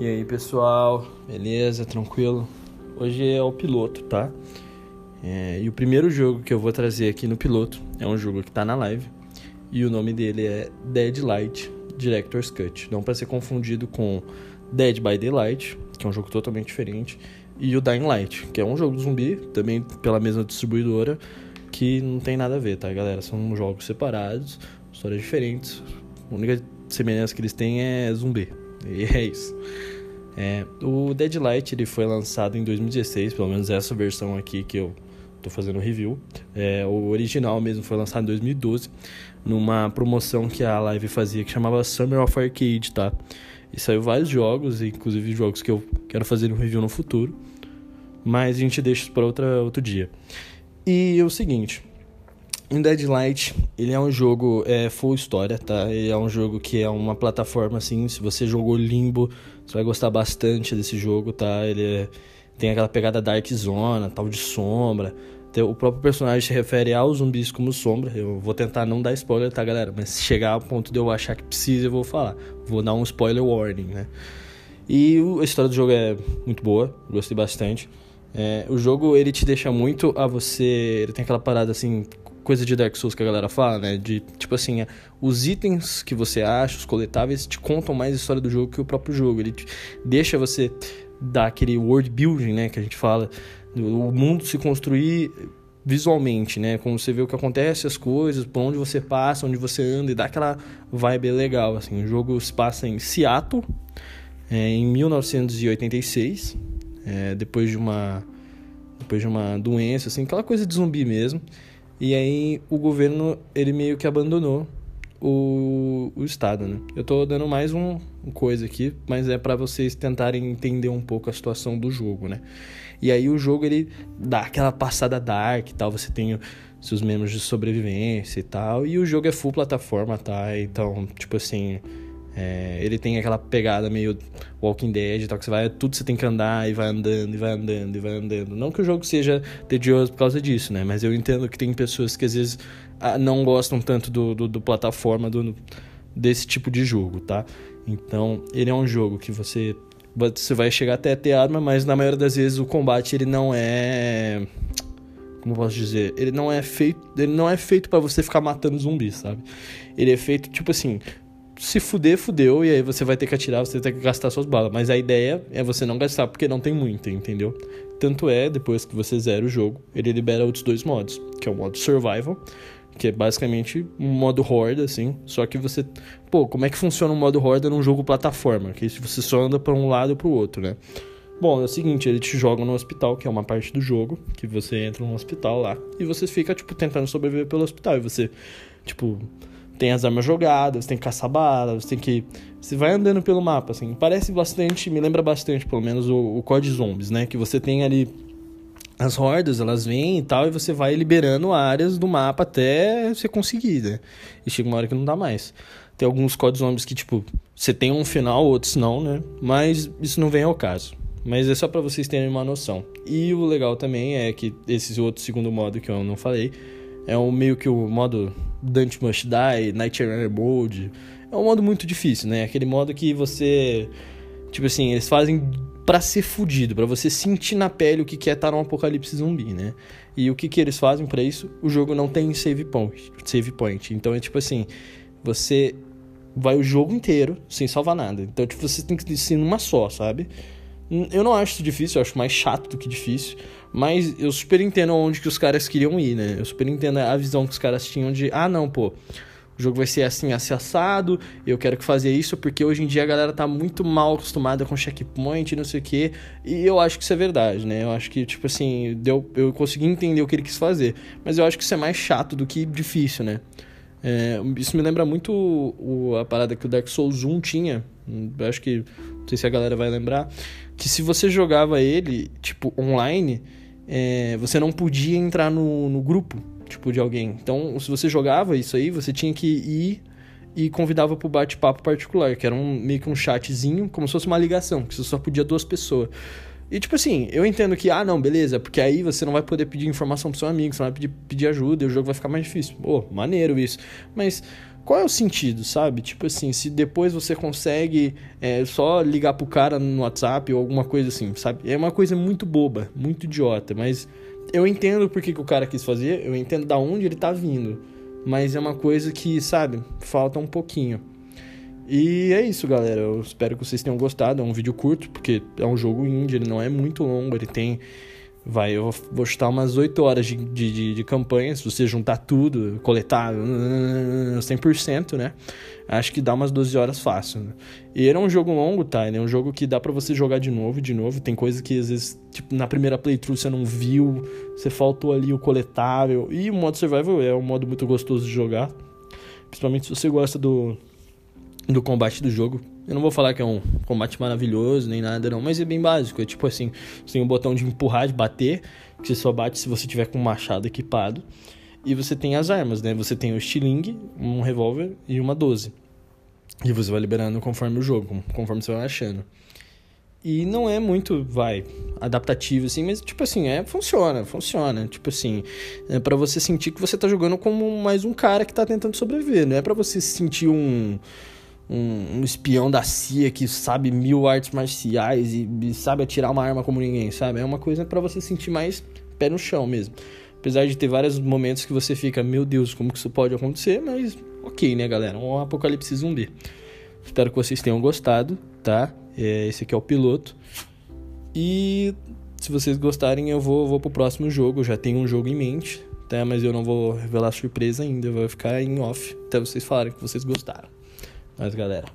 E aí pessoal, beleza? Tranquilo? Hoje é o piloto, tá? É, e o primeiro jogo que eu vou trazer aqui no piloto é um jogo que tá na live e o nome dele é Deadlight Director's Cut. Não para ser confundido com Dead by Daylight, que é um jogo totalmente diferente, e o Dying Light, que é um jogo zumbi, também pela mesma distribuidora, que não tem nada a ver, tá, galera? São jogos separados, histórias diferentes. A única semelhança que eles têm é zumbi. E é isso. É, o Deadlight ele foi lançado em 2016, pelo menos essa versão aqui que eu tô fazendo review. É, o original mesmo foi lançado em 2012, numa promoção que a Live fazia que chamava Summer of Arcade, tá? E saiu vários jogos, inclusive jogos que eu quero fazer um review no futuro. Mas a gente deixa isso para outro dia. E é o seguinte, em Deadlight, ele é um jogo é, full história, tá? Ele é um jogo que é uma plataforma, assim, se você jogou Limbo, você vai gostar bastante desse jogo, tá? Ele é, tem aquela pegada Dark Zona, tal de sombra. O próprio personagem se refere aos zumbis como sombra. Eu vou tentar não dar spoiler, tá, galera? Mas se chegar ao ponto de eu achar que precisa, eu vou falar. Vou dar um spoiler warning, né? E a história do jogo é muito boa, gostei bastante. É, o jogo ele te deixa muito a você. Ele tem aquela parada assim, coisa de Dark Souls que a galera fala, né? De tipo assim, os itens que você acha, os coletáveis, te contam mais a história do jogo que o próprio jogo. Ele deixa você dar aquele world building, né? Que a gente fala, o mundo se construir visualmente, né? Como você vê o que acontece, as coisas, por onde você passa, onde você anda, e dá aquela vibe legal, assim. O jogo se passa em Seattle, é, em 1986, é, depois de uma depois de uma doença, assim, aquela coisa de zumbi mesmo. E aí o governo, ele meio que abandonou o, o estado, né? Eu tô dando mais um, uma coisa aqui, mas é para vocês tentarem entender um pouco a situação do jogo, né? E aí o jogo, ele dá aquela passada dark e tal, você tem seus membros de sobrevivência e tal, e o jogo é full plataforma, tá? Então, tipo assim, é, ele tem aquela pegada meio Walking Dead, tal, que você vai, tudo você tem que andar e vai andando, e vai andando, e vai andando. Não que o jogo seja tedioso por causa disso, né? Mas eu entendo que tem pessoas que às vezes não gostam tanto do, do, do plataforma do, desse tipo de jogo, tá? Então, ele é um jogo que você você vai chegar até ter arma, mas na maioria das vezes o combate ele não é como posso dizer, ele não é feito, ele não é feito para você ficar matando zumbis, sabe? Ele é feito tipo assim, se fuder, fudeu, e aí você vai ter que atirar, você vai ter que gastar suas balas. Mas a ideia é você não gastar porque não tem muita, entendeu? Tanto é, depois que você zera o jogo, ele libera outros dois modos, que é o modo Survival, que é basicamente um modo horda, assim, só que você... Pô, como é que funciona um modo horda num jogo plataforma? Que você só anda para um lado ou pro outro, né? Bom, é o seguinte, ele te joga no hospital, que é uma parte do jogo, que você entra no hospital lá, e você fica, tipo, tentando sobreviver pelo hospital, e você, tipo tem as armas jogadas, tem que caçar balas, tem que. Você vai andando pelo mapa, assim. Parece bastante, me lembra bastante, pelo menos, o, o Zombies, né? Que você tem ali as hordas, elas vêm e tal, e você vai liberando áreas do mapa até você conseguir, né? E chega uma hora que não dá mais. Tem alguns Code Zombies que, tipo, você tem um final, outros não, né? Mas isso não vem ao caso. Mas é só para vocês terem uma noção. E o legal também é que esse outro segundo modo que eu não falei é um, meio que o modo Dante Must Die, Night Runner Mode. É um modo muito difícil, né? Aquele modo que você. Tipo assim, eles fazem para ser fudido, para você sentir na pele o que é estar num apocalipse zumbi, né? E o que, que eles fazem para isso? O jogo não tem save point, save point. Então é tipo assim, você vai o jogo inteiro sem salvar nada. Então tipo, você tem que ser numa só, sabe? Eu não acho isso difícil, eu acho mais chato do que difícil. Mas eu super entendo onde que os caras queriam ir, né? Eu super entendo a visão que os caras tinham de, ah, não, pô, o jogo vai ser assim, assim, assado, eu quero que fazer isso, porque hoje em dia a galera tá muito mal acostumada com checkpoint, não sei o quê, e eu acho que isso é verdade, né? Eu acho que, tipo assim, deu, eu consegui entender o que ele quis fazer, mas eu acho que isso é mais chato do que difícil, né? É, isso me lembra muito o, a parada que o Dark Souls 1 tinha, acho que, não sei se a galera vai lembrar, que se você jogava ele, tipo, online é, você não podia entrar no, no grupo, tipo, de alguém. Então, se você jogava isso aí, você tinha que ir e convidava pro bate-papo particular, que era um, meio que um chatzinho, como se fosse uma ligação, que você só podia duas pessoas. E tipo assim, eu entendo que, ah, não, beleza, porque aí você não vai poder pedir informação pro seu amigo, você não vai pedir, pedir ajuda e o jogo vai ficar mais difícil. Pô, maneiro isso. Mas qual é o sentido, sabe? Tipo assim, se depois você consegue é, só ligar pro cara no WhatsApp ou alguma coisa assim, sabe? É uma coisa muito boba, muito idiota, mas eu entendo por que, que o cara quis fazer, eu entendo da onde ele tá vindo, mas é uma coisa que, sabe, falta um pouquinho. E é isso, galera. Eu espero que vocês tenham gostado. É um vídeo curto, porque é um jogo indie, ele não é muito longo, ele tem Vai, eu vou chutar umas 8 horas de, de, de, campanha, se você juntar tudo, coletar 100%, né? Acho que dá umas 12 horas fácil. Né? E era um jogo longo, tá? Ele é um jogo que dá para você jogar de novo, de novo. Tem coisa que às vezes, tipo, na primeira playthrough você não viu, você faltou ali o coletável. E o modo survival é um modo muito gostoso de jogar. Principalmente se você gosta do, do combate do jogo. Eu não vou falar que é um combate maravilhoso nem nada, não, mas é bem básico. É tipo assim: você tem um botão de empurrar, de bater, que você só bate se você tiver com um machado equipado. E você tem as armas, né? Você tem o estilingue, um revólver e uma 12. E você vai liberando conforme o jogo, conforme você vai achando. E não é muito, vai, adaptativo, assim, mas, tipo assim, é, funciona, funciona. Tipo assim, é para você sentir que você tá jogando como mais um cara que tá tentando sobreviver. Não é para você sentir um um, um, espião da CIA que sabe mil artes marciais e, e, sabe atirar uma arma como ninguém, sabe? É uma coisa para você sentir mais pé no chão mesmo. Apesar de ter vários momentos que você fica, meu Deus, como que isso pode acontecer? Mas ok, né, galera? Um apocalipse zumbi. Espero que vocês tenham gostado, tá? É, esse aqui é o piloto. E se vocês gostarem, eu vou, vou pro próximo jogo. Eu já tenho um jogo em mente, tá? Mas eu não vou revelar surpresa ainda. Vou ficar em off até vocês falarem que vocês gostaram. Mas galera,